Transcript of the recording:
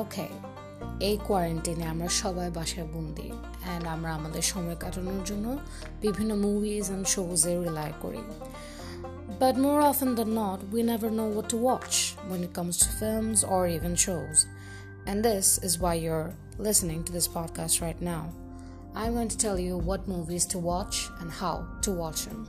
ওকে এই কোয়ারেন্টাইনে আমরা সবাই বাসায় বন্দি অ্যান্ড আমরা আমাদের সময় কাটানোর জন্য বিভিন্ন মুভিজ অ্যান্ড শোজে রিলাই করি But more often than not, we never know what to watch when it comes to films or even shows. And this is why you're listening to this podcast right now. I'm going to tell you what movies to watch and how to watch them.